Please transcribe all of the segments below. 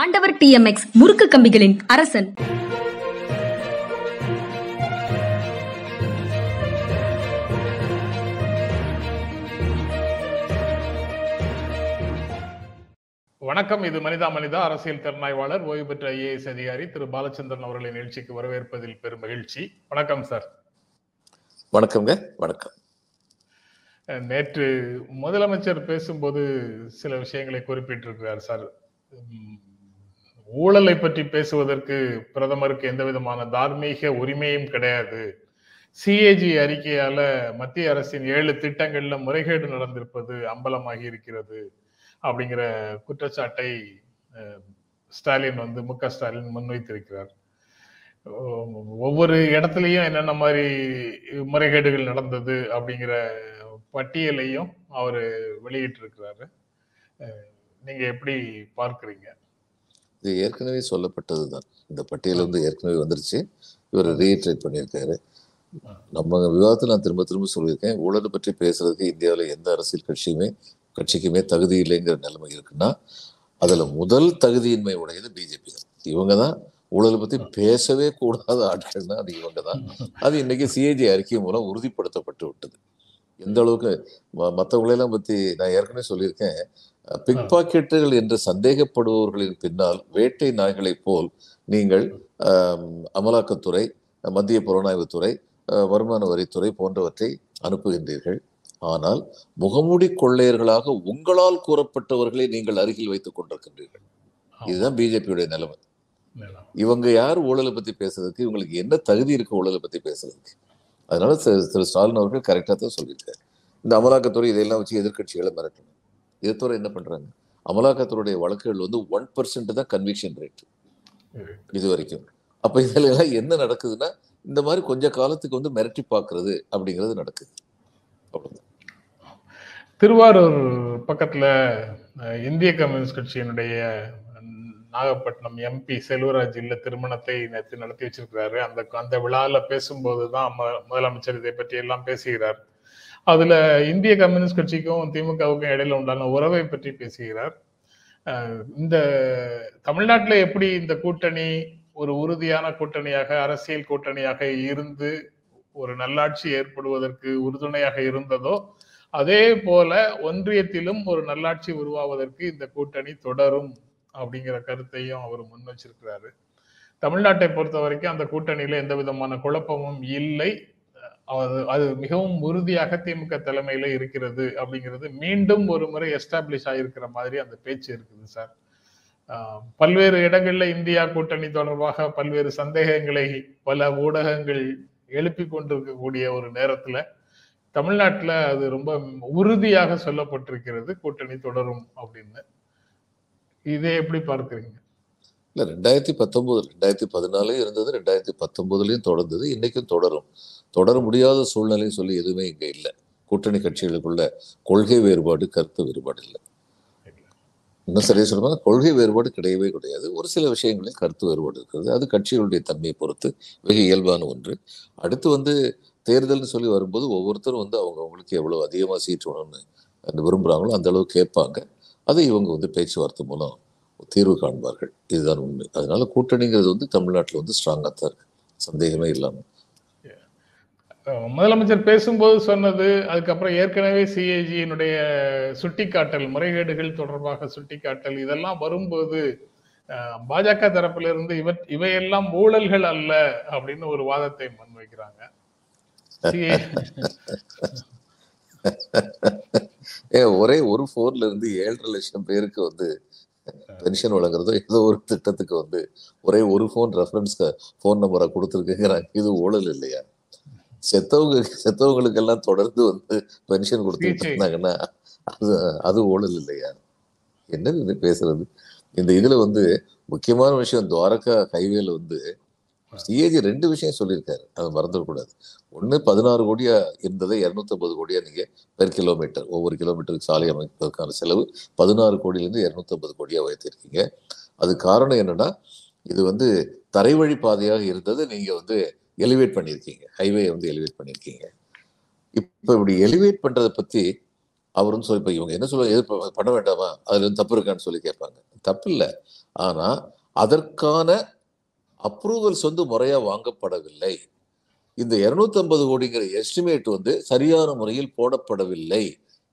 ஆண்டவர் டிஎம்எக்ஸ் முறுக்கு கம்பிகளின் அரசன். வணக்கம். இது மனிதா மனிதா அரசியல் திறனாய்வாளர் ஓய்வு பெற்ற ஐஏஎஸ் அதிகாரி திரு பாலச்சந்திரன் அவர்களின் நிகழ்ச்சிக்கு வரவேற்பதில் பெரும் மகிழ்ச்சி. வணக்கம் சார். வணக்கம்ங்க. வணக்கம். நேற்று முதலமைச்சர் பேசும்போது சில விஷயங்களை குறிப்பிட்டிருக்கிறார் சார். ஊழலை பற்றி பேசுவதற்கு பிரதமருக்கு எந்த விதமான தார்மீக உரிமையும் கிடையாது. சிஏஜி அறிக்கையால மத்திய அரசின் ஏழு திட்டங்கள்ல முறைகேடு நடந்திருப்பது அம்பலமாகி இருக்கிறது அப்படிங்கிற குற்றச்சாட்டை ஸ்டாலின் வந்து மு க ஸ்டாலின் முன்வைத்திருக்கிறார். ஒவ்வொரு இடத்துலையும் என்னென்ன மாதிரி முறைகேடுகள் நடந்தது அப்படிங்கிற பட்டியலையும் அவர் வெளியிட்டிருக்கிறாரு. நீங்க எப்படி பார்க்குறீங்க? இது ஏற்கனவே சொல்லப்பட்டதுதான். இந்த பட்டியல் வந்து ஏற்கனவே வந்துருச்சு. இவர் ரீட்ரேட் பண்ணியிருக்காரு. நம்ம விவாதத்தில் நான் திரும்ப திரும்ப சொல்லியிருக்கேன். ஊழலை பற்றி பேசுறதுக்கு இந்தியாவில் எந்த அரசியல் கட்சியுமே கட்சிக்குமே தகுதி இல்லைங்கிற நிலைமை இருக்குன்னா அதுல முதல் தகுதியின்மை உடையது பிஜேபி தான் இவங்க தான். ஊழலை பத்தி பேசவே கூடாத ஆட்கள்னா அது இவங்க தான் அது இன்னைக்கு சிஏஜி அறிக்கை மூலம் உறுதிப்படுத்தப்பட்டு விட்டது. எந்த அளவுக்கு ம- மத்தவங்களெல்லாம் பத்தி நான் ஏற்கனவே சொல்லியிருக்கேன். பிக் பாக்கெட்டுகள் என்று சந்தேகப்படுபவர்களின் பின்னால் வேட்டை நாய்களைப் போல் நீங்கள் அமலாக்கத்துறை மத்திய புலனாய்வுத்துறை வருமான வரித்துறை போன்றவற்றை அனுப்புகின்றீர்கள். ஆனால் முகமூடி கொள்ளையர்களாக உங்களால் கூறப்பட்டவர்களை நீங்கள் அருகில் வைத்துக் கொண்டிருக்கின்றீர்கள். இதுதான் பிஜேபியுடைய நிலைமை. இவங்க யார் ஊழலை பத்தி பேசுறதுக்கு? இவங்களுக்கு என்ன தகுதி இருக்கு ஊழலை பத்தி பேசுறதுக்கு? அதனால திரு ஸ்டாலின் அவர்கள் கரெக்டாக தான் சொல்லியிருக்காரு. இந்த அமலாக்கத்துறை இதையெல்லாம் வச்சு எதிர்க்கட்சிகளை மிரட்டணும். இதை தவிர என்ன பண்றாங்க? அமலாக்கத்துறையுடைய வழக்குகள் வந்து ஒன் பர்சன்ட் தான் கன்விக்ஷன் ரேட் இது வரைக்கும் அப்ப இதுல எல்லாம் என்ன நடக்குதுன்னா இந்த மாதிரி கொஞ்ச காலத்துக்கு வந்து மிரட்டி பார்க்கிறது அப்படிங்கிறது நடக்குது. திருவாரூர் பக்கத்துல இந்திய கம்யூனிஸ்ட் கட்சியினுடைய நாகப்பட்டினம் எம்பி செல்வராஜ் இல்ல திருமணத்தை நேற்று நடத்தி வச்சிருக்கிறாரு. அந்த அந்த விழால பேசும்போது தான் முதலமைச்சர் இதை பற்றி எல்லாம் பேசுகிறார். அதுல இந்திய கம்யூனிஸ்ட் கட்சிக்கும் திமுகவுக்கும் இடையில உண்டான உறவை பற்றி பேசுகிறார். இந்த தமிழ்நாட்டில் எப்படி இந்த கூட்டணி ஒரு உறுதியான கூட்டணியாக அரசியல் கூட்டணியாக இருந்து ஒரு நல்லாட்சி ஏற்படுவதற்கு உறுதுணையாக இருந்ததோ அதே போல ஒன்றியத்திலும் ஒரு நல்லாட்சி உருவாவதற்கு இந்த கூட்டணி தொடரும் அப்படிங்கிற கருத்தையும் அவர் முன் வச்சிருக்கிறாரு. தமிழ்நாட்டை பொறுத்த வரைக்கும் அந்த கூட்டணியில எந்த விதமான குழப்பமும் இல்லை. அது அது மிகவும் உறுதியாக திமுக தலைமையில இருக்கிறது அப்படிங்கிறது மீண்டும் ஒரு முறை எஸ்டாப்ளிஷ் ஆகிருக்கிற மாதிரி அந்த பேச்சு இருக்குது சார் பல்வேறு இடங்கள்ல இந்தியா கூட்டணி தொடர்பாக பல்வேறு சந்தேகங்களை பல ஊடகங்கள் எழுப்பி கொண்டிருக்கக்கூடிய ஒரு நேரத்துல தமிழ்நாட்டில் அது ரொம்ப உறுதியாக சொல்லப்பட்டிருக்கிறது கூட்டணி தொடரும் அப்படின்னு. இதை எப்படி பார்க்குறீங்க? இல்லை ரெண்டாயிரத்தி பத்தொம்போது ரெண்டாயிரத்தி பதினாலையும் இருந்தது ரெண்டாயிரத்தி பத்தொம்போதுலேயும் தொடர்ந்தது இன்னைக்கும் தொடரும். தொடர முடியாத சூழ்நிலை சொல்லி எதுவுமே இங்க இல்லை. கூட்டணி கட்சிகளுக்குள்ள கொள்கை வேறுபாடு கருத்து வேறுபாடு இல்லை. இன்னும் சரியா சொல்லுவாங்க கொள்கை வேறுபாடு கிடையவே கிடையாது. ஒரு சில விஷயங்களில் கருத்து வேறுபாடு இருக்கிறது. அது கட்சிகளுடைய தன்மையை பொறுத்து மிக இயல்பான ஒன்று. அடுத்து வந்து தேர்தல்னு சொல்லி வரும்போது ஒவ்வொருத்தரும் வந்து அவங்க அவங்களுக்கு எவ்வளவு அதிகமாக சீட் வேணும்னு விரும்புகிறாங்களோ அந்த அளவு கேட்பாங்க. அதை இவங்க வந்து பேச்சுவார்த்தை மூலம் தீர்வு காண்பார்கள். இதுதான் உண்மை. அதனால கூட்டணிங்கிறது வந்து தமிழ்நாட்டில் வந்து ஸ்ட்ராங்காக தான் இருக்கு. சந்தேகமே இல்லாமல் முதலமைச்சர் பேசும்போது சொன்னது அதுக்கப்புறம் ஏற்கனவே சிஏஜியினுடைய சுட்டிக்காட்டல் முறைகேடுகள் தொடர்பாக சுட்டிக்காட்டல் இதெல்லாம் வரும்போது பாஜக தரப்பிலிருந்து இவ இவையெல்லாம் ஊழல்கள் அல்ல அப்படின்னு ஒரு வாதத்தை முன்வைக்கிறாங்க. ஏ ஒரே ஒரு போர்ல இருந்து ஏழரை லட்சம் பேருக்கு வந்து பென்ஷன் வழங்குறதோ ஏதோ ஒரு திட்டத்துக்கு வந்து ஒரே ஒரு போன் ரெஃபரன்ஸ் போன் நம்பரை கொடுத்துருக்குங்கிறாங்க. இது ஊழல் இல்லையா? செத்தவங்க செத்தவங்களுக்கெல்லாம் தொடர்ந்து வந்து பென்ஷன் கொடுத்துட்டு. இருந்தாங்கன்னா அது அது ஊழல் இல்லையா? என்னது பேசுறது? இந்த இதுல வந்து முக்கியமான விஷயம் துவாரகா ஹைவேல வந்து சிஏஜி ரெண்டு விஷயம் சொல்லியிருக்காரு. அதை மறந்துடக்கூடாது ஒண்ணு பதினாறு கோடியா இருந்ததை இருநூத்தம்பது கோடியா நீங்க பெர் கிலோமீட்டர் ஒவ்வொரு கிலோமீட்டருக்கு சாலை அமைப்பதற்கான செலவு பதினாறு கோடியிலிருந்து இருநூத்தம்பது கோடியா வைத்திருக்கீங்க அது காரணம் என்னன்னா இது வந்து தரைவழி பாதையாக இருந்ததை. நீங்க வந்து எலிவேட் பண்ணியிருக்கீங்க. ஹைவே வந்து எலிவேட் பண்ணியிருக்கீங்க. இப்போ இப்படி எலிவேட் பண்ணுறதை பற்றி அவரும் சொல்லி இப்போ இவங்க என்ன சொல்ல எது பண்ண வேண்டாமா? அதில் தப்பு இருக்கான்னு சொல்லி கேட்பாங்க. தப்பு இல்லை. ஆனால் அதற்கான அப்ரூவல்ஸ் வந்து முறையாக வாங்கப்படவில்லை. இந்த 250 கோடிங்கிற எஸ்டிமேட் வந்து சரியான முறையில் போடப்படவில்லை.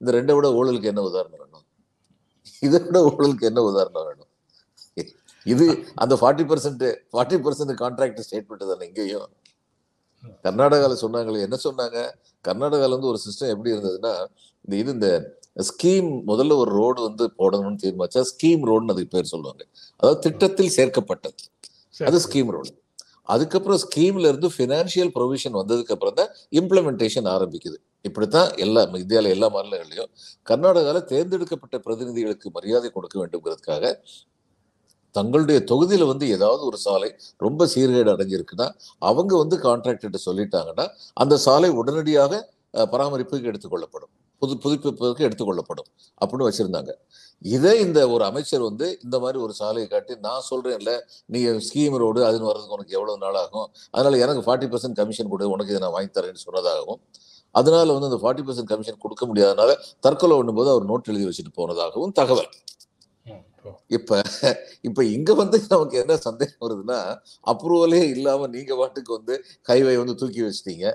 இந்த ரெண்டை விட ஊழலுக்கு என்ன உதாரணம் வேணும்? இதை விட ஊழலுக்கு என்ன உதாரணம் வேணும்? இது அந்த forty percent forty percent contract statement தானே இங்கேயும்? கர்நாடகாவில் சொன்னாங்களே என்ன சொன்னாங்க? கர்நாடகாவில் வந்து ஒரு சிஸ்டம் எப்படி இருந்ததுன்னா இந்த இது இந்த ஸ்கீம் முதல்ல ஒரு ரோடு வந்து போடணும்னு தீர்மானிச்சா ஸ்கீம் ரோடுன்னு அதுக்கு பேர் சொல்லுவாங்க. அதாவது திட்டத்தில் சேர்க்கப்பட்டது. சரி. அது ஸ்கீம் ரோடு அதுக்கப்புறம் ஸ்கீம்ல இருந்து ஃபினான்ஷியல் ப்ரொவிஷன் வந்ததுக்கு அப்புறம் தான் இம்ப்ளிமெண்டேஷன் ஆரம்பிக்குது. இப்படித்தான் எல்லா இந்தியாவில் எல்லா மாநிலங்களையும் கர்நாடகாவில் தேர்ந்தெடுக்கப்பட்ட பிரதிநிதிகளுக்கு மரியாதை கொடுக்க வேண்டும்ங்கிறதுக்காக தங்களுடைய தொகுதியில வந்து ஏதாவது ஒரு சாலை ரொம்ப சீர்கேடு அடைஞ்சிருக்குன்னா அவங்க வந்து கான்ட்ராக்டர்கிட்ட சொல்லிட்டாங்கன்னா அந்த சாலை உடனடியாக பராமரிப்புக்கு எடுத்துக்கொள்ளப்படும். புது புதுப்பிப்பதற்கு எடுத்துக்கொள்ளப்படும் அப்படின்னு வச்சிருந்தாங்க. இதே இந்த ஒரு அமைச்சர் வந்து இந்த மாதிரி ஒரு சாலையை காட்டி நான் சொல்றேன்ல நீங்கள் ஸ்கீம் ரோடு அதுன்னு வர்றதுக்கு உனக்கு எவ்வளவு நாள் ஆகும்? அதனால எனக்கு ஃபார்ட்டி பர்சன்ட் கமிஷன் கொடு உனக்கு இதை நான் வாங்கி தரேன்னு சொன்னதாகவும் அதனால வந்து அந்த ஃபார்ட்டி பர்சன்ட் கமிஷன் கொடுக்க முடியாதனால தற்கொலை பண்ணும்போது அவர் நோட் எழுதி வச்சுட்டு போனதாகவும் தகவல். இப்ப. இப்ப இங்க வந்து நமக்கு என்ன சந்தேகம் வருதுன்னா அப்ரூவலே இல்லாம நீங்க பாட்டுக்கு வந்து ஹைவே வந்து தூக்கி வச்சிட்டீங்க.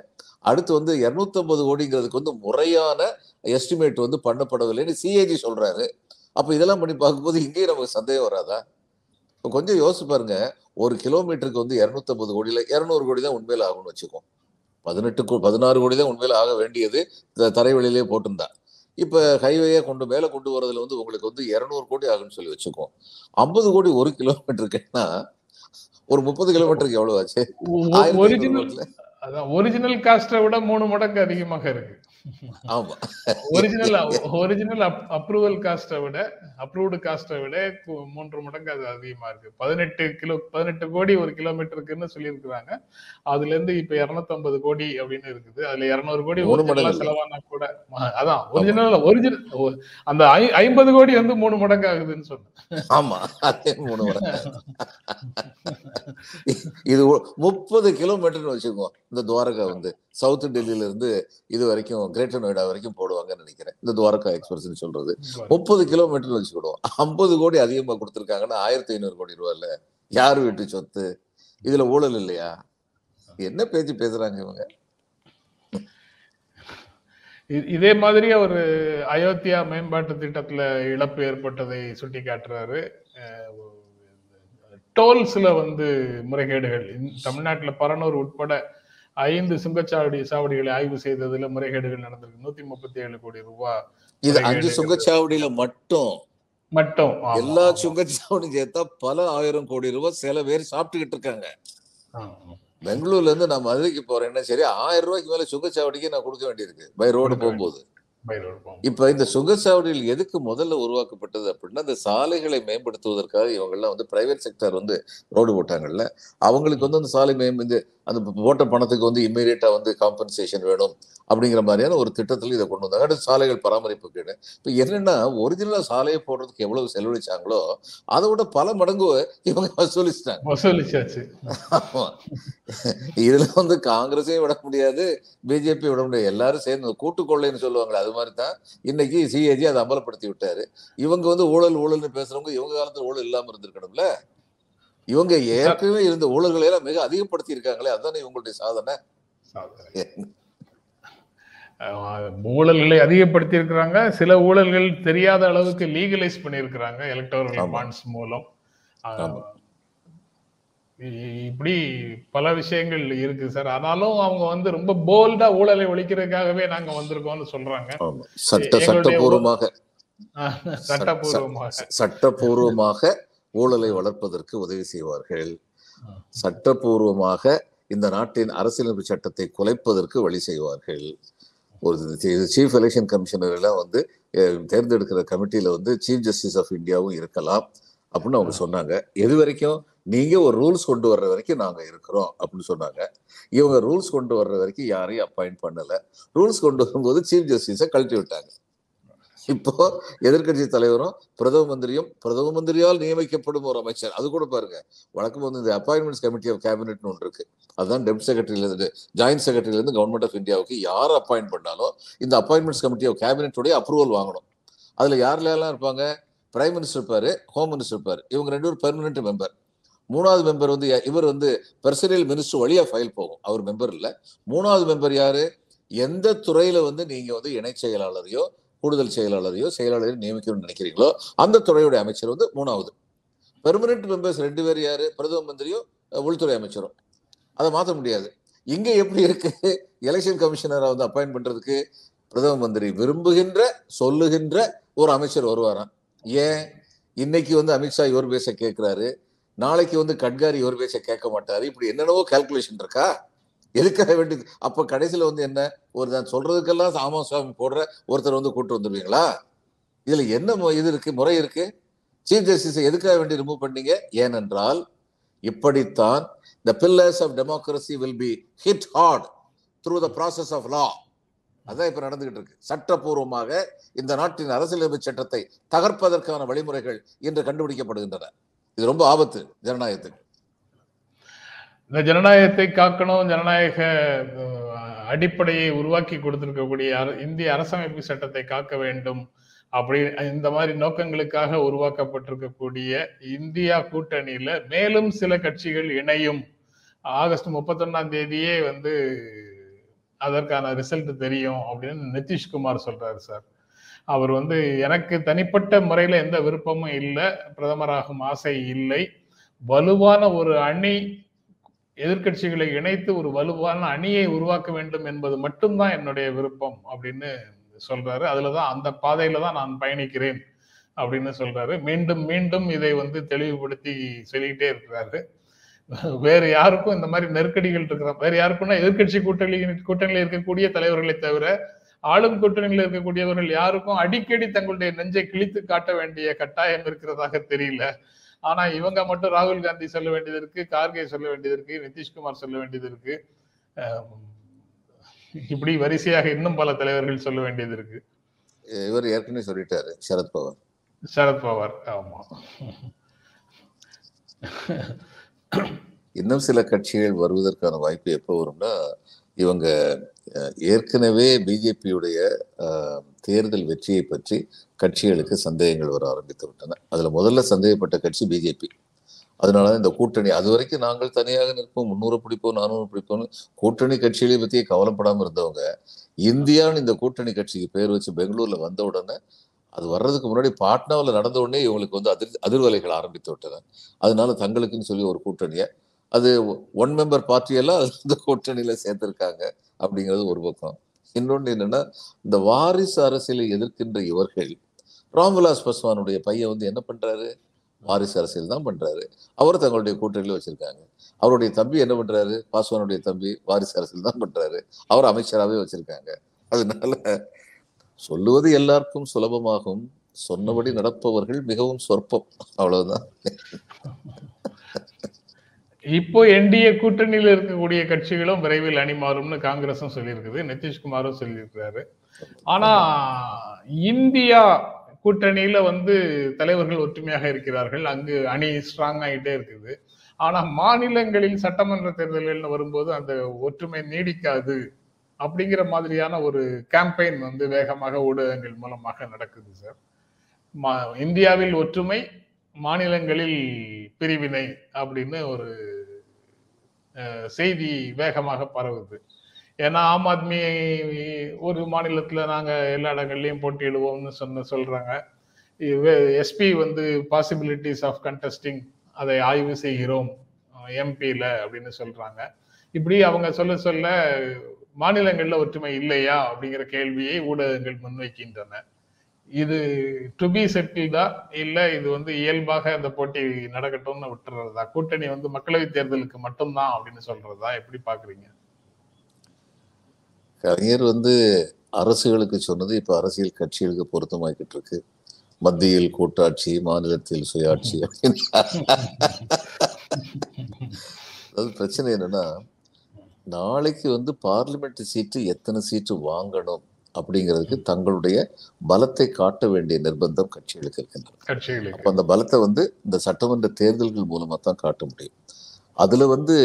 அடுத்து வந்து 250 கோடிங்கிறதுக்கு வந்து முறையான எஸ்டிமேட் வந்து பண்ணப்படவில்லைன்னு சிஏஜி சொல்றாரு. அப்ப இதெல்லாம் பண்ணி பார்க்கும்போது இங்கேயும் நமக்கு சந்தேகம் வராதா? கொஞ்சம் யோசிச்சு பாருங்க. ஒரு கிலோமீட்டருக்கு வந்து இரநூத்தம்பது கோடியில் இரநூறு கோடி தான் உண்மையில் ஆகும்னு வச்சுக்கோம் பதினெட்டு பதினாறு கோடி தான் உண்மையில் ஆக வேண்டியது தரைவெளியிலே போட்டிருந்தா. இப்ப ஹைவேயை கொண்டு மேல கொண்டு வரதுல வந்து உங்களுக்கு வந்து 200 கோடி ஆகும்னு சொல்லி வச்சுக்கோம் 50 கோடி ஒரு கிலோமீட்டருக்குன்னா ஒரு முப்பது கிலோமீட்டருக்கு எவ்வளவு ஆச்சு? ஒரிஜினல் ஒரிஜினல் காஸ்ட்டை விட மூணு மடங்கு அதிகமாக இருக்கு. ஆமா. ஒரிஜினல் ஒரிஜினல் அப்ரூவல் காஸ்ட்டை விட அப்ரூவ்டு காஸ்ட்டை விட மூன்று மடங்கு அது அதிகமா இருக்கு. பதினெட்டு கிலோ பதினெட்டு கோடி ஒரு கிலோமீட்டருக்குன்னு சொல்லியிருக்கிறாங்க. அதுல இருந்து இப்ப 250 கோடி அப்படின்னு இருக்குது. அதுல 200 கோடி original-ஆ மடங்கு. செலவானா கூட. அதான் ஒரிஜினல் ஒரிஜினல் அந்த ஐம்பது கோடி வந்து மூணு மடங்கு ஆகுதுன்னு சொன்னேன். ஆமா அதே மூணு மடங்கு. இது முப்பது கிலோமீட்டர்னு வச்சுக்கோ இந்த துவாரகா வந்து. சவுத் டெல்லியில இருந்து இது வரைக்கும் கிரேட்டர் நொய்டா வரைக்கும் போடுவாங்கன்னு நினைக்கிறேன். இந்த துவாரகா எக்ஸ்பிரஸ் சொல்றது. முப்பது கிலோமீட்டர் வச்சுக்கிடுவோம். ஐம்பது கோடி அதிகமா கொடுத்துருக்காங்கன்னா ஆயிரத்தி ஐநூறு கோடி ரூபாய் இல்ல யார் வீட்டு சொத்து? இதுல ஊழல் இல்லையா? என்ன பேச்சு பேசுறாங்க இவங்க? இதே மாதிரி ஒரு அயோத்தியா மேம்பாட்டு திட்டத்துல இழப்பு ஏற்பட்டதை சுட்டி காட்டுறாரு டோல்ஸ்ல வந்து முறைகேடுகள். தமிழ்நாட்டுல பரனூர் உட்பட ஐந்து சுங்கச்சாவடி சாவடிகளை ஆய்வு செய்ததுல முறைகேடுகள் நடந்திருக்கு நூத்தி முப்பத்தி ஏழு கோடி ரூபாய் இது அஞ்சு சுங்கச்சாவடியில மட்டும் மட்டும் எல்லா. சுங்கச்சாவடியும் சேர்த்தா பல ஆயிரம் கோடி ரூபாய் சில பேர் சாப்பிட்டுக்கிட்டு இருக்காங்க. பெங்களூர்ல இருந்து நான் மதுரைக்கு போறேன்னா சரி ஆயிரம் ரூபாய்க்கு மேல சுங்கச்சாவடிக்கு நான் கொடுக்க வேண்டியிருக்கு பை ரோடு போகும்போது. இப்ப இந்த சுங்கச்சாவடிகள் எதுக்கு முதல்ல உருவாக்கப்பட்டது அப்படின்னா இந்த சாலைகளை மேம்படுத்துவதற்காக இவங்க எல்லாம் வந்து பிரைவேட் செக்டர் வந்து ரோடு போட்டாங்கல்ல அவங்களுக்கு வந்து அந்த சாலை மேம் இந்த அந்த போட்ட பணத்துக்கு வந்து இம்மீடியட்டா வந்து காம்பன்சேஷன் வேணும் அப்படிங்கிற மாதிரியான ஒரு திட்டத்துல இதை கொண்டு வந்தாங்க. அடுத்து சாலைகள் பராமரிப்புக்கு இப்ப என்னன்னா ஒரிஜினலா சாலையை போடுறதுக்கு எவ்வளவு செலவழிச்சாங்களோ அதை விட பல மடங்கு இவங்க வசூலிச்சிட்டாங்க. வசூலிச்சாச்சு. ஆமா. இதுல வந்து காங்கிரஸையும் விட முடியாது பிஜேபி விட முடியாது. எல்லாரும் சேர்ந்து கூட்டு கொள்ளைன்னு சொல்லுவாங்களே அது மாதிரி தான் இன்னைக்கு சிஏஜி அதை அமலப்படுத்தி விட்டாரு. இவங்க வந்து ஊழல் ஊழல்னு பேசுறவங்க இவங்க காலத்துல ஊழல் இல்லாம இருந்திருக்கணும்ல? இவங்க ஏற்கனவே இருந்த ஊழல்களை எல்லாம் மிக அதிகப்படுத்தி இருக்காங்களே அதுதானே இவங்களுடைய சாதனை? ஊழல்களை அதிகப்படுத்தி இருக்கிறாங்க சில ஊழல்கள் தெரியாத அளவுக்கு லீகலைஸ் பண்ணியிருக்கிறாங்க எலக்டோரல். பாண்ட்ஸ் மூலம். இப்படி பல விஷயங்கள் இருக்கு சார். ஆனாலும் அவங்க வந்து ரொம்ப போல்டா ஊழலை ஒழிக்கிறதுக்காகவே நாங்க வந்திருக்கோம்னு சொல்றாங்க. சட்டபூர்வமாக. சட்டபூர்வமாக. சட்டபூர்வமாக ஊழலை வளர்ப்பதற்கு உதவி செய்வார்கள். சட்டபூர்வமாக இந்த நாட்டின் அரசியலமைப்பு சட்டத்தை குலைப்பதற்கு வழி செய்வார்கள். ஒரு சீஃப் எலெக்ஷன் கமிஷனர் எல்லாம் வந்து தேர்ந்தெடுக்கிற கமிட்டியில வந்து சீஃப் ஜஸ்டிஸ் ஆஃப் இந்தியாவும் இருக்கலாம் அப்படின்னு அவங்க சொன்னாங்க. எது வரைக்கும்? நீங்க ஒரு ரூல்ஸ் கொண்டு வர்ற வரைக்கும் நாங்க இருக்கிறோம் அப்படின்னு சொன்னாங்க. இவங்க ரூல்ஸ் கொண்டு வர்ற வரைக்கும் யாரையும் அப்பாயிண்ட் பண்ணல. ரூல்ஸ் கொண்டு வரும்போது சீஃப் ஜஸ்டிஸை கழட்டி விட்டாங்க. இப்போ எதிர்க்கட்சி தலைவரும் பிரதம மந்திரியும் பிரதம மந்திரியால் நியமிக்கப்படும் ஒரு அமைச்சர். அது கூட பாருங்க. வழக்கம் வந்து இந்த அப்பாயின்மெண்ட்ஸ் கமிட்டி ஆஃப் கேபினெட்னு ஒன்று இருக்கு. அதுதான் டெப்ட் செக்ரட்டரியிலிருந்து ஜாயின்ட் செக்ரட்டரியிலிருந்து கவர்மெண்ட் ஆஃப் இந்தியாவுக்கு யார் அப்பாயிண்ட் பண்ணாலும் இந்த அப்பாயின்மெண்ட்ஸ் கமிட்டி ஆஃப் கேபினெட்டுடைய அப்ரூவல் வாங்கணும். அதில் யாரெல்லாம் இருப்பாங்க? பிரைம் மினிஸ்டர் இருப்பார் ஹோம் மினிஸ்டர் இருப்பார். இவங்க ரெண்டு பேரும் பெர்மனெண்ட் மெம்பர் மூணாவது மெம்பர் வந்து இவர் வந்து பர்சனல் மினிஸ்டர் வழியாக ஃபைல் போகும். அவர் மெம்பர் இல்லை. மூணாவது மெம்பர் யார்? எந்த துறையில் வந்து நீங்கள் வந்து இணை செயலாளரையோ கூடுதல் செயலாளரையோ செயலாளரையோ நியமிக்கணும்னு நினைக்கிறீங்களோ அந்த துறையுடைய அமைச்சர் வந்து மூணாவது. பெர்மனன்ட் மெம்பர்ஸ் ரெண்டு பேர் யாரு? பிரதம மந்திரியும் உள்துறை அமைச்சரும் அதை மாற்ற முடியாது. இங்கே எப்படி இருக்கு? எலெக்ஷன் கமிஷனரை வந்து அப்பாயிண்ட் பண்றதுக்கு பிரதம மந்திரி விரும்புகின்ற சொல்லுகின்ற ஒரு அமைச்சர் வருவாராம். ஏன்? இன்னைக்கு வந்து அமித்ஷா இவர் பேச கேட்கிறாரு. நாளைக்கு வந்து கட்காரி இவர் பேச கேட்க மாட்டாரு. இப்படி என்னென்னவோ கால்குலேஷன் இருக்கா? எதுக்காக வேண்டியது அப்ப கடைசியில வந்து என்ன? ஒரு நான் சொல்றதுக்கெல்லாம் ஆமா சுவாமி போடுற ஒருத்தர் வந்து கூட்டு வந்துடுவீங்களா இதுல என்ன மு- இது இருக்கு? முறை இருக்கு? சீஃப் ஜஸ்டிஸை எதுக்காக வேண்டி ரிமூவ் பண்ணீங்க? ஏனென்றால் இப்படித்தான் the pillars of democracy will be hit hard through the process of law அதான் இப்ப நடந்துகிட்டு இருக்கு. சட்டப்பூர்வமாக இந்த நாட்டின் அரசியலமைப்பு சட்டத்தை தகர்ப்பதற்கான வழிமுறைகள் இன்று கண்டுபிடிக்கப்படுகின்றன. இது ரொம்ப ஆபத்து ஜனநாயகத்துக்கு. இந்த ஜனநாயகத்தை காக்கணும் ஜனநாயக அடிப்படையை உருவாக்கி கொடுத்திருக்கக்கூடிய இந்திய அரசமைப்பு சட்டத்தை காக்க வேண்டும் அப்படி இந்த மாதிரி நோக்கங்களுக்காக உருவாக்கப்பட்டிருக்கக்கூடிய இந்தியா கூட்டணியில மேலும் சில கட்சிகள் இணையும். ஆகஸ்ட் முப்பத்தொன்னாம் தேதியே வந்து அதற்கான ரிசல்ட் தெரியும் அப்படின்னு நிதிஷ்குமார் சொல்றாரு சார். அவர் வந்து எனக்கு தனிப்பட்ட முறையில எந்த விருப்பமும் இல்லை பிரதமராகும் ஆசை இல்லை. வலுவான ஒரு அணி எதிர்க்கட்சிகளை இணைத்து ஒரு வலுவான அணியை உருவாக்க வேண்டும் என்பது மட்டும்தான் என்னுடைய விருப்பம் அப்படின்னு சொல்றாரு. அதுலதான் அந்த பாதையில தான் நான் பயணிக்கிறேன் அப்படின்னு சொல்றாரு. மீண்டும் மீண்டும் இதை வந்து தெளிவுபடுத்தி சொல்லிக்கிட்டே இருக்கிறாரு. வேறு யாருக்கும் இந்த மாதிரி நெருக்கடிகள் இருக்கிற வேறு யாருக்கும்னா எதிர்க்கட்சி கூட்டணி கூட்டணியில் இருக்கக்கூடிய தலைவர்களை தவிர ஆளும் கூட்டணியில் இருக்கக்கூடியவர்கள் யாருக்கும் அடிக்கடி தங்களுடைய நெஞ்சை கிழித்து காட்ட வேண்டிய கட்டாயம் இருக்கிறதாக தெரியல. ஆனா இவங்க மட்டும் ராகுல் காந்தி சொல்ல வேண்டியது இருக்கு கார்கே சொல்ல வேண்டியது இருக்கு நிதிஷ்குமார் சொல்ல வேண்டியது இருக்கு. இப்படி வரிசையாக இன்னும் பல தலைவர்கள் சொல்ல வேண்டியது இருக்கு. இவர் ஏற்கனவே சொல்லிட்டாரு சரத்பவார் சரத்பவார் ஆமா. இன்னும் சில கட்சிகள் வருவதற்கான வாய்ப்பு எப்போ வரும்னா இவங்க ஏற்கனவே பிஜேபியுடைய தேர்தல் வெற்றியை பற்றி கட்சிகளுக்கு சந்தேகங்கள் வர ஆரம்பித்து விட்டன. அதில் முதல்ல சந்தேகப்பட்ட கட்சி பிஜேபி அதனால இந்த கூட்டணி அது வரைக்கும் நாங்கள் தனியாக நிற்போம். முன்னூறு பிடிப்போம் நானூறு பிடிப்போம்னு கூட்டணி கட்சிகளை பற்றியே கவலைப்படாமல் இருந்தவங்க இந்தியான்னு இந்த கூட்டணி கட்சிக்கு பேர் வச்சு பெங்களூரில் வந்த உடனே அது வர்றதுக்கு முன்னாடி பாட்னாவில் நடந்த உடனே இவங்களுக்கு வந்து அதிர் அதிர்வலைகள் ஆரம்பித்து விட்டன. அதனால தங்களுக்குன்னு சொல்லி ஒரு கூட்டணியை அது ஒன் மெம்பர் பார்ட்டியெல்லாம் அது இந்த கூட்டணியில் சேர்ந்துருக்காங்க அப்படிங்கிறது ஒரு பக்கம். இன்னொன்று என்னன்னா இந்த வாரிசு அரசியலை எதிர்க்கின்ற இவர்கள் ராம்விலாஸ் பாஸ்வானுடைய பையன் வந்து என்ன பண்றாரு? வாரிசு அரசியல் தான் பண்றாரு. அவர் தங்களுடைய கூட்டணியில் வச்சிருக்காங்க. அவருடைய தம்பி என்ன பண்றாரு? பாஸ்வானுடைய தம்பி வாரிசு அரசியல் தான் பண்றாரு. அவர் அமைச்சராகவே வச்சிருக்காங்க. அதனால சொல்லுவது எல்லாருக்கும் சுலபமாகும். சொன்னபடி நடப்பவர்கள் மிகவும் சொற்பம். அவ்வளவுதான். இப்போ என்டிஏ கூட்டணியில் இருக்கக்கூடிய கட்சிகளும் விரைவில் அணி மாறும்னு காங்கிரஸும் சொல்லியிருக்குது நிதிஷ்குமாரும் சொல்லியிருக்கிறாரு. ஆனா இந்தியா கூட்டணியில வந்து தலைவர்கள் ஒற்றுமையாக இருக்கிறார்கள். அங்கு அணி ஸ்ட்ராங் ஆகிட்டே இருக்குது. ஆனா மாநிலங்களில் சட்டமன்ற தேர்தல்கள்னு வரும்போது அந்த ஒற்றுமை நீடிக்காது அப்படிங்கிற மாதிரியான ஒரு கேம்பெயின் வந்து வேகமாக ஊடகங்கள் மூலமாக நடக்குது சார் மா- இந்தியாவில் ஒற்றுமை மாநிலங்களில் பிரிவினை அப்படின்னு ஒரு செய்தி வேகமாக பரவுது. ஏன்னா ஆம் ஆத்மி ஒரு மாநிலத்துல நாங்க எல்லா இடங்கள்லயும் போட்டியிடுவோம்னு சொன்ன சொல்றாங்க. எஸ்பி வந்து பாசிபிலிட்டிஸ் ஆஃப் கண்டெஸ்டிங் அதை ஆய்வு செய்கிறோம் எம்பியில அப்படின்னு சொல்றாங்க. இப்படி அவங்க சொல்ல சொல்ல மாநிலங்கள்ல ஒற்றுமை இல்லையா அப்படிங்கிற கேள்வியை ஊடகங்கள் முன்வைக்கின்றன. இது டு பி செட்டில்டா இல்ல இது வந்து இயல்பாக அந்த போட்டி நடக்கட்டும்னு விட்டுறதா? கூட்டணி வந்து மக்களவை தேர்தலுக்கு மட்டும்தான் அப்படின்னு சொல்றதா? எப்படி பாக்குறீங்க? கலைஞர் வந்து அரசுகளுக்கு சொன்னது இப்ப அரசியல் கட்சிகளுக்கு பொருத்தமாக்கிட்டு இருக்கு. மத்தியில் கூட்டாட்சி மாநிலத்தில் சுயாட்சி அப்படின்னு. அதாவது பிரச்சனை என்னன்னா நாளைக்கு வந்து பார்லிமெண்ட் சீட்டு எத்தனை சீட்டு வாங்கணும்? அப்படிங்கிறதுக்கு தங்களுடைய பலத்தை காட்ட வேண்டிய நிர்பந்தம் கட்சிகளுக்கு இருக்கின்றன அப்ப அந்த பலத்தை வந்து இந்த சட்டமன்ற தேர்தல்கள் மூலமா தான் காட்ட முடியும். அதுல வந்து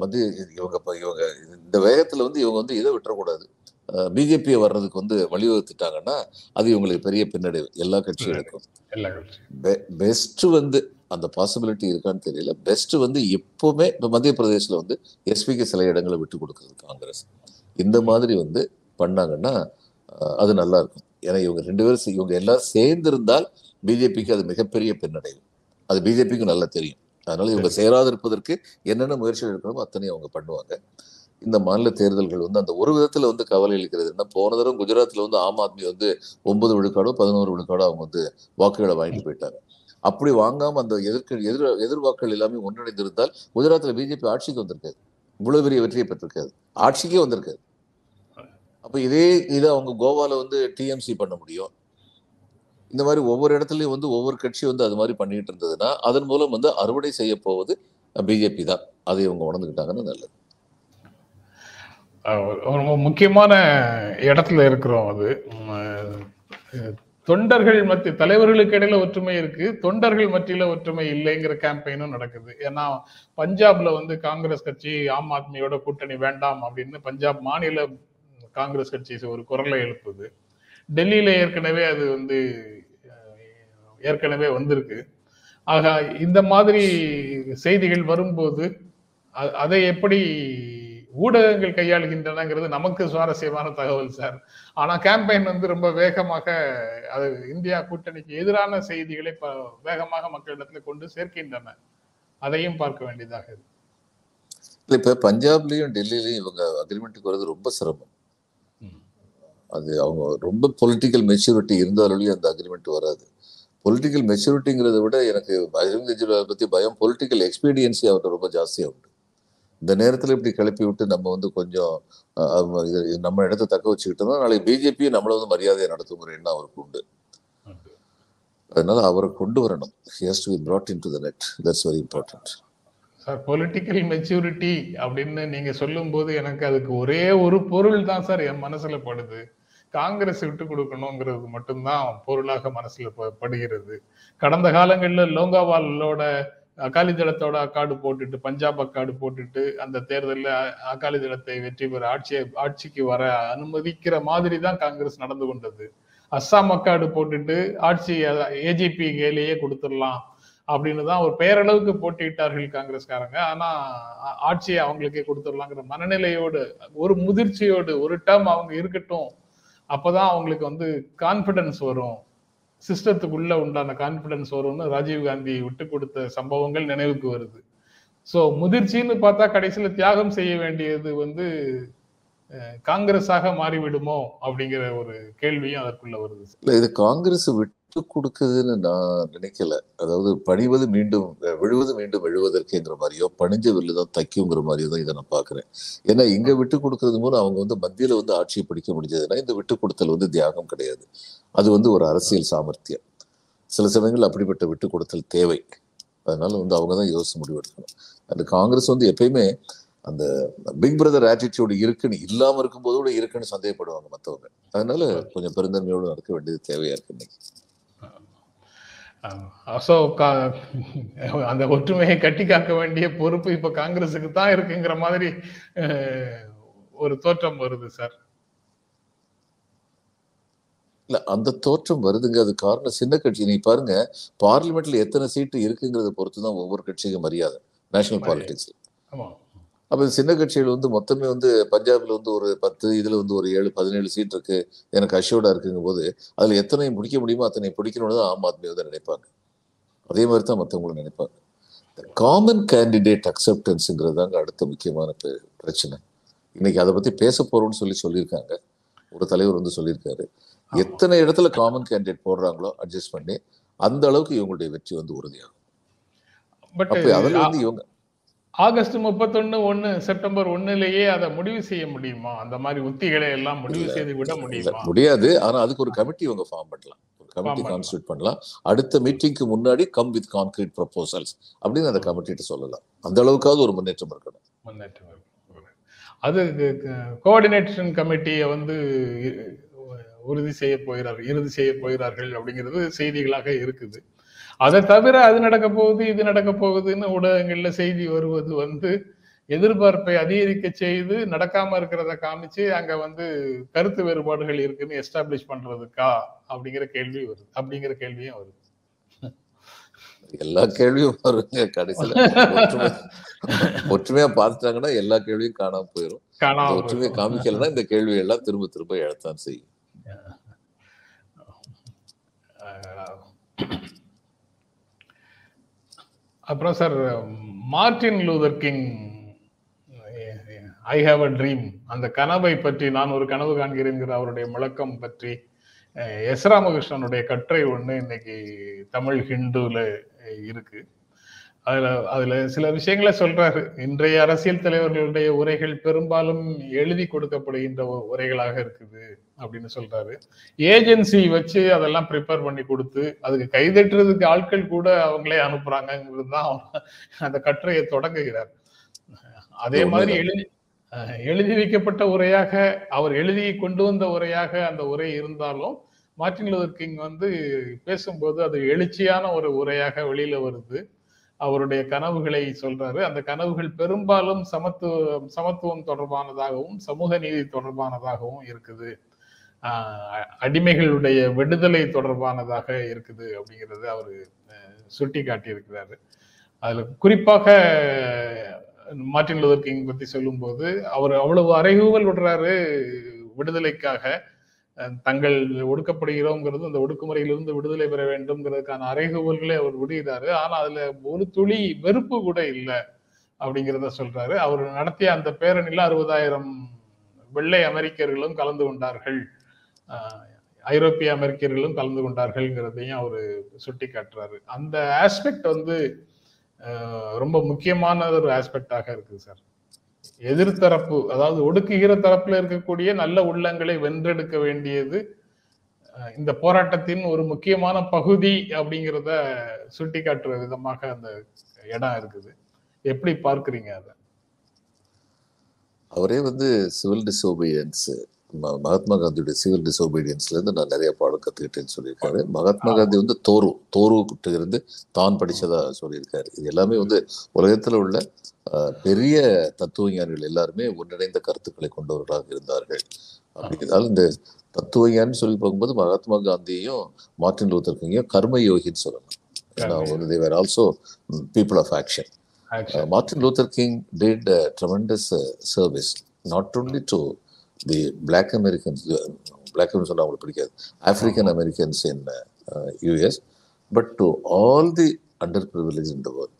மத்திய இவங்க இவங்க இந்த வேகத்துல வந்து இவங்க வந்து இதை விட்டுறக்கூடாது. பிஜேபியை வர்றதுக்கு வந்து வழிவகுத்துட்டாங்கன்னா அது இவங்களுக்கு பெரிய பின்னடைவு எல்லா கட்சிகளுக்கும். பெஸ்ட் வந்து அந்த பாசிபிலிட்டி இருக்கான்னு தெரியல. பெஸ்ட் வந்து எப்பவுமே இப்போ மத்திய பிரதேசில் வந்து எஸ்பிக்கு சில இடங்களை விட்டு கொடுக்குறது காங்கிரஸ். இந்த மாதிரி வந்து பண்ணாங்கன்னா அது நல்லா இருக்கும் ஏன்னா இவங்க ரெண்டு பேரும் இவங்க எல்லாரும் சேர்ந்திருந்தால் பிஜேபிக்கு அது மிகப்பெரிய பின்னடைவு அது பிஜேபிக்கு நல்லா தெரியும். அதனால இவங்க சேராதிருப்பதற்கு என்னென்ன முயற்சிகள் இருக்கணுமோ அத்தனை அவங்க பண்ணுவாங்க. இந்த மாநில தேர்தல்கள் வந்து அந்த ஒரு விதத்துல வந்து கவலை அளிக்கிறது என்ன? போன தடவை குஜராத்ல வந்து ஆம் ஆத்மி வந்து ஒன்பது விழுக்காடோ பதினோரு விழுக்காடோ அவங்க வந்து வாக்குகளை வாங்கிட்டு போயிட்டாங்க. அப்படி வாங்காம அந்த எதிர்க்க எதிர் எதிர்வாக்கள் எல்லாமே ஒன்றிணைந்திருந்தால் குஜராத்ல பிஜேபி ஆட்சிக்கு வந்திருக்காது. இவ்வளவு பெரிய வெற்றியை பெற்றிருக்காது. ஆட்சிக்கே வந்திருக்காது. அப்போ இதே இதை அவங்க கோவாவில் வந்து டிஎம்சி பண்ண முடியும். இந்த மாதிரி ஒவ்வொரு இடத்துலையும் வந்து ஒவ்வொரு கட்சி வந்து அது மாதிரி பண்ணிட்டு இருந்ததுன்னா அதன் மூலம் வந்து அறுவடை செய்ய போவது பிஜேபி தான். அதை இவங்க உணர்ந்துக்கிட்டாங்கன்னு நல்லது. ரொம்ப முக்கியமான இடத்துல இருக்கிறோம் அது. தொண்டர்கள் மத்திய தலைவர்களுக்கு இடையில ஒற்றுமை இருக்கு தொண்டர்கள் மத்தியில ஒற்றுமை இல்லைங்கிற கேம்பெயினும் நடக்குது. ஏன்னா பஞ்சாப்ல வந்து காங்கிரஸ் கட்சி ஆம் ஆத்மியோட கூட்டணி வேண்டாம் அப்படின்னு பஞ்சாப் மாநில காங்கிரஸ் கட்சி ஒரு குரலை எழுப்புது. டெல்லியில ஏற்கனவே அது வந்து ஏற்கனவே வந்திருக்கு. ஆக இந்த மாதிரி செய்திகள் வரும்போது அதை எப்படி ஊடகங்கள் கையாளுகின்றனங்கிறது நமக்கு சுவாரஸ்யமான தகவல் சார். ஆனா கேம்பெயின் வந்து ரொம்ப வேகமாக அது இந்தியா கூட்டணிக்கு எதிரான செய்திகளை ப- வேகமாக மக்களிடத்துல கொண்டு சேர்க்கின்றன. அதையும் பார்க்க வேண்டியதாக இருக்கு. இப்போ இப்ப பஞ்சாப்லயும் டெல்லியிலயும் இவங்க அக்ரிமெண்ட்டுக்கு வர்றது ரொம்ப சிரமம். அது அவங்க ரொம்ப பொலிட்டிக்கல் மெச்சூரிட்டி இருந்தாலும் அந்த அக்ரிமெண்ட் வராது. பொலிட்டிக்கல் மெச்சூரிட்டிங்கிறத விட எனக்கு அரவிந்த் கெஜ்ரிவால் பத்தி பயம் பொலிட்டிக்கல் எக்ஸ்பீரியன்சி அவர்கிட்ட ரொம்ப ஜாஸ்தியா உண்டு. இந்த நேரத்துல இப்படி கிளப்பி விட்டு நம்ம வந்து கொஞ்சம் நம்ம இடத்த தக்க வச்சுக்கிட்டோம்னா நாளைக்கு பிஜேபி நம்மள வந்து மரியாதையை நடத்துங்கிற எண்ணம் அவருக்கு உண்டு. அதனால அவரை கொண்டு வரணும். He's to be brought into the net. That's very important sir political maturity அப்படின்னு நீங்க சொல்லும்போது எனக்கு அதுக்கு ஒரே ஒரு பொருள் தான் சார் என் மனசுல படுது. காங்கிரஸ் விட்டு கொடுக்கணுங்கிறது மட்டும்தான் பொருளாக மனசுல ப- படுகிறது. கடந்த காலங்களில் லோங்காவாலோட அகாலி தளத்தோட அக்காடு போட்டுட்டு பஞ்சாப் அக்காடு போட்டுட்டு அந்த தேர்தலில் அகாலி தளத்தை வெற்றி பெற ஆட்சியை ஆட்சிக்கு வர அனுமதிக்கிற மாதிரி தான் காங்கிரஸ் நடந்து கொண்டது. அஸ்ஸாம் அக்காடு போட்டுட்டு ஆட்சி ஏஜிபி கேலேயே கொடுத்துடலாம் அப்படின்னு தான் ஒரு பேரளவுக்கு போட்டியிட்டார்கள் காங்கிரஸ்காரங்க. ஆனா ஆட்சியை அவங்களுக்கே கொடுத்துடலாங்கிற மனநிலையோடு ஒரு முதிர்ச்சியோடு ஒரு டேர்ம் அவங்க இருக்கட்டும் அப்போதான் அவங்களுக்கு வந்து கான்ஃபிடன்ஸ் வரும். சிஸ்டத்துக்குள்ள உண்டான கான்ஃபிடன்ஸ் வரும்னு ராஜீவ் காந்தி விட்டு கொடுத்த சம்பவங்கள் நினைவுக்கு வருது. ஸோ முதிர்ச்சின்னு பார்த்தா கடைசியில் தியாகம் செய்ய வேண்டியது வந்து காங்கிரஸாக மாறிவிடுமோ அப்படிங்கிற ஒரு கேள்வியும் அதற்குள்ள வருது. இது காங்கிரஸ் விட்டு கொடுக்குதுன்னு நான் நினைக்கல. அதாவது பணிவது மீண்டும் விழுவது மீண்டும் எழுவதற்குங்கிற மாதிரியோ பணிஞ்ச வில்லு தான் தைக்குங்கிற மாதிரியோ தான் இதை நான் பாக்குறேன் ஏன்னா இங்க விட்டு கொடுக்கறது மூலம் அவங்க வந்து மத்தியில வந்து ஆட்சியை பிடிக்க முடிஞ்சதுன்னா இந்த விட்டு கொடுத்தல் வந்து தியாகம் கிடையாது. அது வந்து ஒரு அரசியல் சாமர்த்தியம். சில சமயங்கள் அப்படிப்பட்ட விட்டு கொடுத்தல் தேவை. அதனால வந்து அவங்க தான் யோசிச்சு முடிவெடுக்கணும். அந்த காங்கிரஸ் வந்து எப்பயுமே அந்த பிக் பிரதர் ஆட்டிடியூட் இருக்குன்னு இல்லாம இருக்கும்போது கூட இருக்குன்னு சந்தேகப்படுவாங்க மத்தவங்க. அதனால கொஞ்சம் பெருந்தன்மையோடு நடக்க வேண்டியது தேவையா இருக்கு இன்னைக்கு? ஸோ அந்த ஒற்றுமையை கட்டி காக்க வேண்டிய பொறுப்பு இப்ப காங்கிரஸுக்கு தான் இருக்குங்கிற மாதிரி ஒரு தோற்றம் வருது சார். இல்ல அந்த தோற்றம் வருதுங்க. அது காரணம் சின்ன கட்சி. நீ பாருங்க பார்லிமெண்ட்ல எத்தனை சீட்டு இருக்குங்கிறத பொறுத்து தான் ஒவ்வொரு கட்சிக்கும் மரியாதை. நேஷனல் பாலிடிக்ஸ் ஆமா. அப்ப சின்ன கட்சிகள் வந்து மொத்தமே வந்து பஞ்சாப்ல வந்து ஒரு பத்து இதுல வந்து ஒரு ஏழு பதினேழு சீட் இருக்கு. எனக்கு அஷோர்டா இருக்குங்கும் போது அதுல எத்தனை முடிக்க முடியுமோ அத்தனை பிடிக்கணும்னு தான் ஆம் ஆத்மி வந்து நினைப்பாங்க. அதே மாதிரி தான் மற்றவங்களும் நினைப்பாங்க. காமன் கேண்டிடேட் அக்செப்டன்ஸுங்கிறது தாங்க அடுத்த முக்கியமான பிரச்சனை. இன்னைக்கு அதை பத்தி பேச போறோம்னு சொல்லி சொல்லியிருக்காங்க. ஒரு தலைவர் வந்து சொல்லியிருக்காரு. எத்தனை இடத்துல காமன் கேண்டிடேட் போடுறாங்களோ அட்ஜஸ்ட் பண்ணி அந்த அளவுக்கு இவங்களுடைய வெற்றி வந்து உறுதியாகும். பட் அப்ப அதுல வந்து இவங்க ஆகஸ்ட் முப்பத்தொன்னு ஒண்ணு செப்டம்பர் ஒண்ணுலயே அதை முடிவு செய்ய முடியுமா? அந்த மாதிரி உத்திகளை எல்லாம் முடிவு செய்து விட முடியுமா? முடியாது. ஆனா அதுக்கு ஒரு கமிட்டி இவங்க ஃபார்ம் பண்ணலாம். ஒரு கமிட்டி. கான்ஸ்டியூட் பண்ணலாம். அடுத்த மீட்டிங்க்கு முன்னாடி கம் வித் கான்கிரீட் ப்ரொபோசல்ஸ் அப்படின்னு அந்த கமிட்டிட்டு சொல்லலாம். அந்த அளவுக்காவது ஒரு முன்னேற்றம் இருக்கணும். முன்னேற்றம். அது கோஆர்டினேஷன் கமிட்டியை வந்து உறுதி செய்ய போகிறார் இறுதி செய்ய போகிறார்கள் அப்படிங்கிறது செய்திகளாக இருக்குது. அதை தவிர அது நடக்க போகுது இது நடக்க போகுதுன்னு ஊடகங்கள்ல செய்தி வருவது வந்து எதிர்பார்ப்பை அதிகரிக்க செய்து நடக்காம இருக்கிறத காமிச்சு அங்க வந்து கருத்து வேறுபாடுகள் இருக்குன்னு எஸ்டாப்ளிஷ் பண்றதுக்கா அப்படிங்கிற கேள்வி வருது அப்படிங்கிற கேள்வியும் வருது. எல்லா கேள்வியும் வருங்க கடைசியில. ஒற்றுமை ஒற்றுமையா பார்த்துட்டாங்கன்னா எல்லா கேள்வியும் காணாம போயிடும் ஒற்றுமையை. காமிக்கலைன்னா இந்த கேள்வி எல்லாம் திரும்ப திரும்ப எழத்தான் செய்யும். அப்புறம் sir Martin Luther King I have a dream அந்த கனவை பற்றி நான் ஒரு கனவு காண்கிறேங்கிற அவருடைய முழக்கம் பற்றி எஸ் ராமகிருஷ்ணனுடைய கட்டுரை ஒன்று இன்னைக்கு தமிழ் ஹிந்துல இருக்கு. அதுல அதுல சில விஷயங்களை சொல்றாரு. இன்றைய அரசியல் தலைவர்களுடைய உரைகள் பெரும்பாலும் எழுதி கொடுக்கப்படுகின்ற உரைகளாக இருக்குது அப்படின்னு சொல்றாரு. ஏஜென்சி வச்சு அதெல்லாம் ப்ரிப்பேர் பண்ணி கொடுத்து அதுக்கு கைதட்டுறதுக்கு ஆட்கள் கூட அவங்களே அனுப்புறாங்கிறது தான் அந்த கட்டுரையை தொடங்குகிறார். அதே மாதிரி எழுதி எழுதி வைக்கப்பட்ட உரையாக அவர் எழுதி கொண்டு வந்த உரையாக அந்த உரை இருந்தாலும் மார்ட்டின் லூதர் கிங் வந்து பேசும்போது அது எழுச்சியான ஒரு உரையாக வெளியில வருது. அவருடைய கனவுகளை சொல்றாரு. அந்த கனவுகள் பெரும்பாலும் சமத்துவம் சமத்துவம் தொடர்பானதாகவும் சமூக நீதி தொடர்பானதாகவும் இருக்குது. அடிமைகளுடைய விடுதலை தொடர்பானதாக இருக்குது அப்படிங்கிறது அவர் சுட்டி காட்டியிருக்கிறாரு அதுல குறிப்பாக மார்ட்டின் லூதர் கிங் பத்தி சொல்லும்போது அவர் அவ்வளவு அறைகூவல் விடுறாரு விடுதலைக்காக. தங்கள் ஒடுக்கப்படுகிறோங்கிறது அந்த ஒடுக்குமுறையிலிருந்து விடுதலை பெற வேண்டும்ங்கிறதுக்கான அறைகூவல்களை அவர் விடுகிறாரு. ஆனா அதுல ஒரு துளி வெறுப்பு கூட இல்லை அப்படிங்கிறத சொல்றாரு. அவர் நடத்திய அந்த பேரணியில் அறுபதாயிரம் வெள்ளை அமெரிக்கர்களும் கலந்து கொண்டார்கள். ஐரோப்பிய அமெரிக்கர்களும் கலந்து கொண்டார்கள்ங்கிறதையும் அவர் சுட்டி காட்டுறாரு அந்த ஆஸ்பெக்ட் வந்து ரொம்ப முக்கியமான ஒரு ஆஸ்பெக்டாக இருக்குது சார். எதிர்த்தரப்பு அதாவது ஒடுக்குகிற தரப்புல இருக்கக்கூடிய நல்ல உள்ளங்களை வென்றெடுக்க வேண்டியது இந்த போராட்டத்தின் ஒரு முக்கியமான பகுதி அப்படிங்கிறத சுட்டி காட்டுற விதமாக அந்த இடம் இருக்குது. எப்படி பார்க்குறீங்க அதை? அவரே வந்து சிவில் டிசோபியன்ஸ் மகாத்மா காந்தியுடைய சிவில் டிசோபீடியன்ஸ்ல இருந்து நான் நிறைய பாடம் கத்துக்கிட்டேன்னு சொல்லியிருக்காரு. மகாத்மா காந்தி வந்து தோரு தோரு கிட்ட இருந்து தான் படிச்சதா சொல்லியிருக்காரு. இது எல்லாமே வந்து உலகத்துல உள்ள பெரிய தத்துவ ஞானிகள் எல்லாருமே ஒன்றிணைந்த கருத்துக்களை கொண்டவர்களாக இருந்தார்கள். அப்படிங்கிறதால இந்த தத்துவ ஞானி சொல்லி பார்க்கும்போது மகாத்மா காந்தியையும் மார்ட்டின் லூத்தர் கிங்கையும் கர்ம யோகின்னு சொல்லலாம். ஏன்னா வந்து they're also people of action Action. Uh, Martin Luther King did uh, tremendous uh, Americans, uh, Black Americans சொன்னா அவங்களுக்கு பிடிக்காது. African Americans in uh, uh, US, but to all the underprivileged in the world.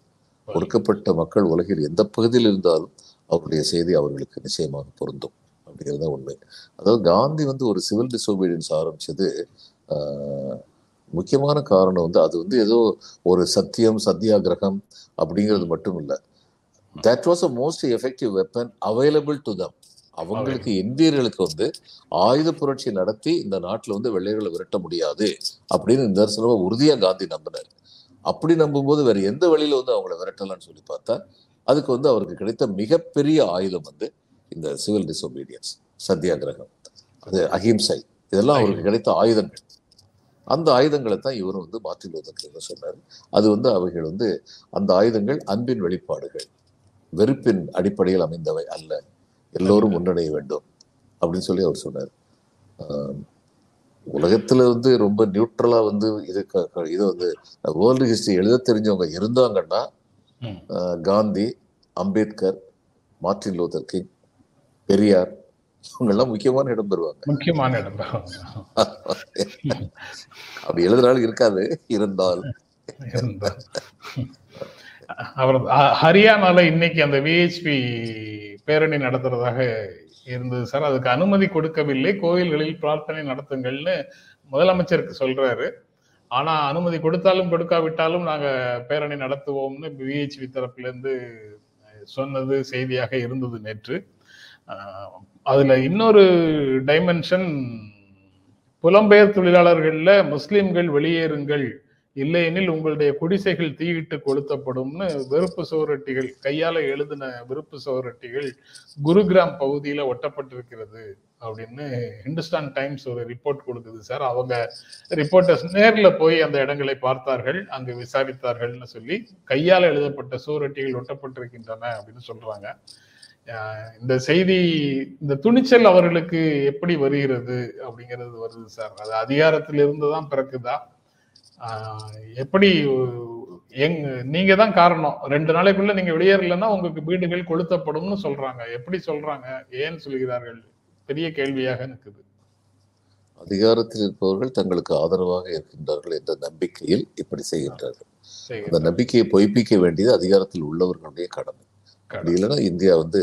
ஒடுக்கப்பட்ட மக்கள் உலகில் எந்த பகுதியில் இருந்தாலும் அவருடைய செய்தி அவர்களுக்கு நிச்சயமாக பொருந்தும். அப்படிங்கிறது தான் உண்மை. அதாவது காந்தி வந்து ஒரு சிவில் டிசோபீடியன்ஸ் ஆரம்பிச்சது ஆஹ், முக்கியமான காரணம் வந்து அது வந்து ஏதோ ஒரு சத்தியம் சத்தியாகிரகம் அப்படிங்கிறது மட்டும் இல்லை. That was a most effective weapon available to them அவங்களுக்கு இந்தியர்களுக்கு வந்து ஆயுத புரட்சி நடத்தி இந்த நாட்டில் வந்து வெள்ளையர்களை விரட்ட முடியாது அப்படின்னு நிதர்சனமா உறுதியா காந்தி நம்பினார். அப்படி நம்பும்போது வேற எந்த வழியில வந்து அவங்கள விரட்டலாம்னு சொல்லி பார்த்தா அதுக்கு வந்து அவருக்கு கிடைத்த மிகப்பெரிய ஆயுதம் வந்து இந்த சிவில் டிசோபீடியன்ஸ் சத்தியாகிரகம். அது அஹிம்சை. இதெல்லாம் அவருக்கு கிடைத்த ஆயுதங்கள். அந்த ஆயுதங்களை தான் இவரும் வந்து மார்ட்டின் லூதர் கிங் சொன்னார். அது வந்து அவைகள் வந்து அந்த ஆயுதங்கள் அன்பின் வெளிப்பாடுகள் வெறுப்பின் அடிப்படையில் அமைந்தவை அல்ல. எல்லோரும் ஒன்றிணைய வேண்டும் அப்படின்னு சொல்லி அவர் சொன்னார். உலகத்துல வந்து ரொம்ப நியூட்ரலா வந்து இது இது வந்து வேர்ல்டு ஹிஸ்டரி எழுத தெரிஞ்சவங்க இருந்தாங்கன்னா Gandhi Ambedkar Martin Luther King Periyar இவங்கெல்லாம் முக்கியமான இடம் பெறுவாங்க. முக்கியமான இடம் அப்படி எழுதுறாலும் இருக்காது இருந்தால். இருந்தா. அவர் ஹரியானால இன்னைக்கு அந்த விஹெச்பி பேரணி நடத்துறதாக இருந்தது. சார் அதுக்கு அனுமதி கொடுக்கவில்லை. கோயில்களில் பிரார்த்தனை நடத்துங்கள்னு முதலமைச்சருக்கு சொல்றாரு. ஆனா அனுமதி கொடுத்தாலும் கொடுக்காவிட்டாலும் நாங்க பேரணி நடத்துவோம்னு பிஹெச்வி தரப்புல இருந்து சொன்னது செய்தியாக இருந்தது நேற்று. அதுல இன்னொரு டைமென்ஷன் புலம்பெயர் தொழிலாளர்கள்ல முஸ்லிம்கள் வெளியேறுங்கள் இல்லையெனில் உங்களுடைய குடிசைகள் தீயிட்டு கொளுத்தப்படும்னு வெறுப்பு சுவரொட்டிகள் கையால எழுதின வெறுப்பு சுவரொட்டிகள் குருகிராம் பகுதியில ஒட்டப்பட்டிருக்கிறது அப்படின்னு ஹிந்துஸ்தான் டைம்ஸ் ஒரு ரிப்போர்ட் கொடுக்குது சார். அவங்க ரிப்போர்ட்டர்ஸ் நேரில் போய் அந்த இடங்களை பார்த்தார்கள் அங்கு விசாரித்தார்கள்னு சொல்லி கையால் எழுதப்பட்ட சுவரொட்டிகள் ஒட்டப்பட்டிருக்கின்றன அப்படின்னு சொல்றாங்க. இந்த செய்தி இந்த துணிச்சல் அவர்களுக்கு எப்படி வருகிறது அப்படிங்கிறது வருது சார். அது அதிகாரத்தில் இருந்து தான் பிறக்குதா? எப்படி எங் நீங்க தான் காரணம். ரெண்டு நாளைக்குள்ள நீங்க வெளியேறலைன்னா உங்களுக்கு வீடுகள் கொளுத்தப்படும்னு சொல்றாங்க. எப்படி சொல்றாங்க? ஏன் சொல்கிறார்கள்? பெரிய கேள்வியாக நிற்குது அதிகாரத்தில் இருப்பவர்கள் தங்களுக்கு ஆதரவாக இருக்கின்றார்கள் என்ற நம்பிக்கையில் இப்படி செய்கின்றார்கள். அந்த நம்பிக்கையை பொய்ப்பிக்க வேண்டியது அதிகாரத்தில் உள்ளவர்களுடைய கடமை. அப்படி இல்லைன்னா இந்தியா வந்து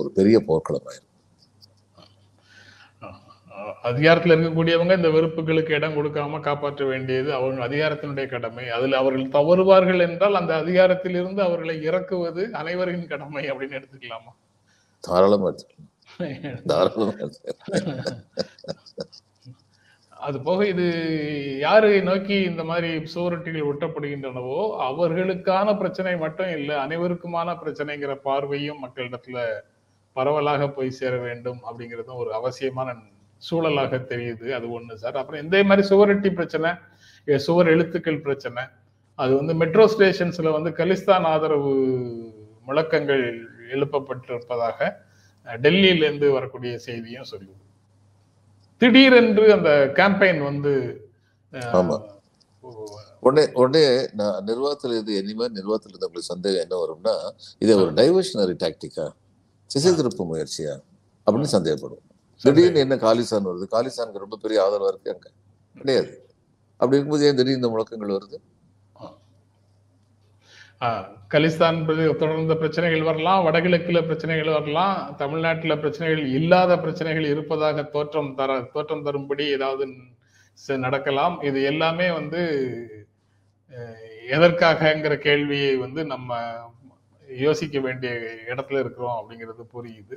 ஒரு பெரிய போர்க்களமாயிரும் அதிகாரத்துல இருக்கக்கூடியவங்க இந்த வெறுப்புகளுக்கு இடம் கொடுக்காம காப்பாற்ற வேண்டியது அவங்க அதிகாரத்தினுடைய கடமை. அதில் அவர்கள் தவறுவார்கள் என்றால் அந்த அதிகாரத்தில் இருந்து அவர்களை இறக்குவது அனைவரின் கடமை அப்படின்னு எடுத்துக்கலாமா? தாராளமா அது போக இது யாரை நோக்கி இந்த மாதிரி சுவரொட்டிகள் ஒட்டப்படுகின்றனவோ அவர்களுக்கான பிரச்சனை மட்டும் இல்லை அனைவருக்குமான பிரச்சனைங்கிற பார்வையும் மக்களிடத்துல பரவலாக போய் சேர வேண்டும் அப்படிங்கிறதும் ஒரு அவசியமான சூழலாக தெரியுது. அது ஒண்ணு சார். அப்புறம் இந்த மாதிரி சுவரொட்டி பிரச்சனை சுவர் எழுத்துக்கள் பிரச்சனை அது வந்து மெட்ரோ ஸ்டேஷன்ஸ்ல வந்து கலிஸ்தான் ஆதரவு முழக்கங்கள் எழுப்பப்பட்டிருப்பதாக டெல்லியிலிருந்து வரக்கூடிய செய்தியும் சொல்லுது. திடீரென்று அந்த கேம்பெயின் வந்து. உடனே உடனே நான் நிர்வாகத்தில் இது இனிமே நிர்வாகத்தில் இருந்தவங்களுக்கு சந்தேகம் என்ன வரும்னா இதை ஒரு டைவர்ஷனரி டாக்டிக்கா திசை திருப்பு முயற்சியா அப்படின்னு சந்தேகப்படும். திடீர்னு என்ன காலிசான் வருது. காலிசானுக்கு ரொம்ப பெரிய ஆதரவா இருக்கு அங்க. கிடையாது. அப்படி இருக்கும்போது ஏன் திடீர்னு இந்த முழக்கங்கள் வருது? கலிஸ்தான் தொடர்ந்த பிரச்சனைகள் வரலாம் வடகிழக்குல பிரச்சனைகள் வரலாம் தமிழ்நாட்டுல பிரச்சனைகள் இல்லாத பிரச்சனைகள் இருப்பதாக தோற்றம் தர தோற்றம் தரும்படி ஏதாவது நடக்கலாம். இது எல்லாமே வந்து எதற்காகங்கிற கேள்வியை வந்து நம்ம யோசிக்க வேண்டிய இடத்துல இருக்கிறோம் அப்படிங்கிறது புரியுது.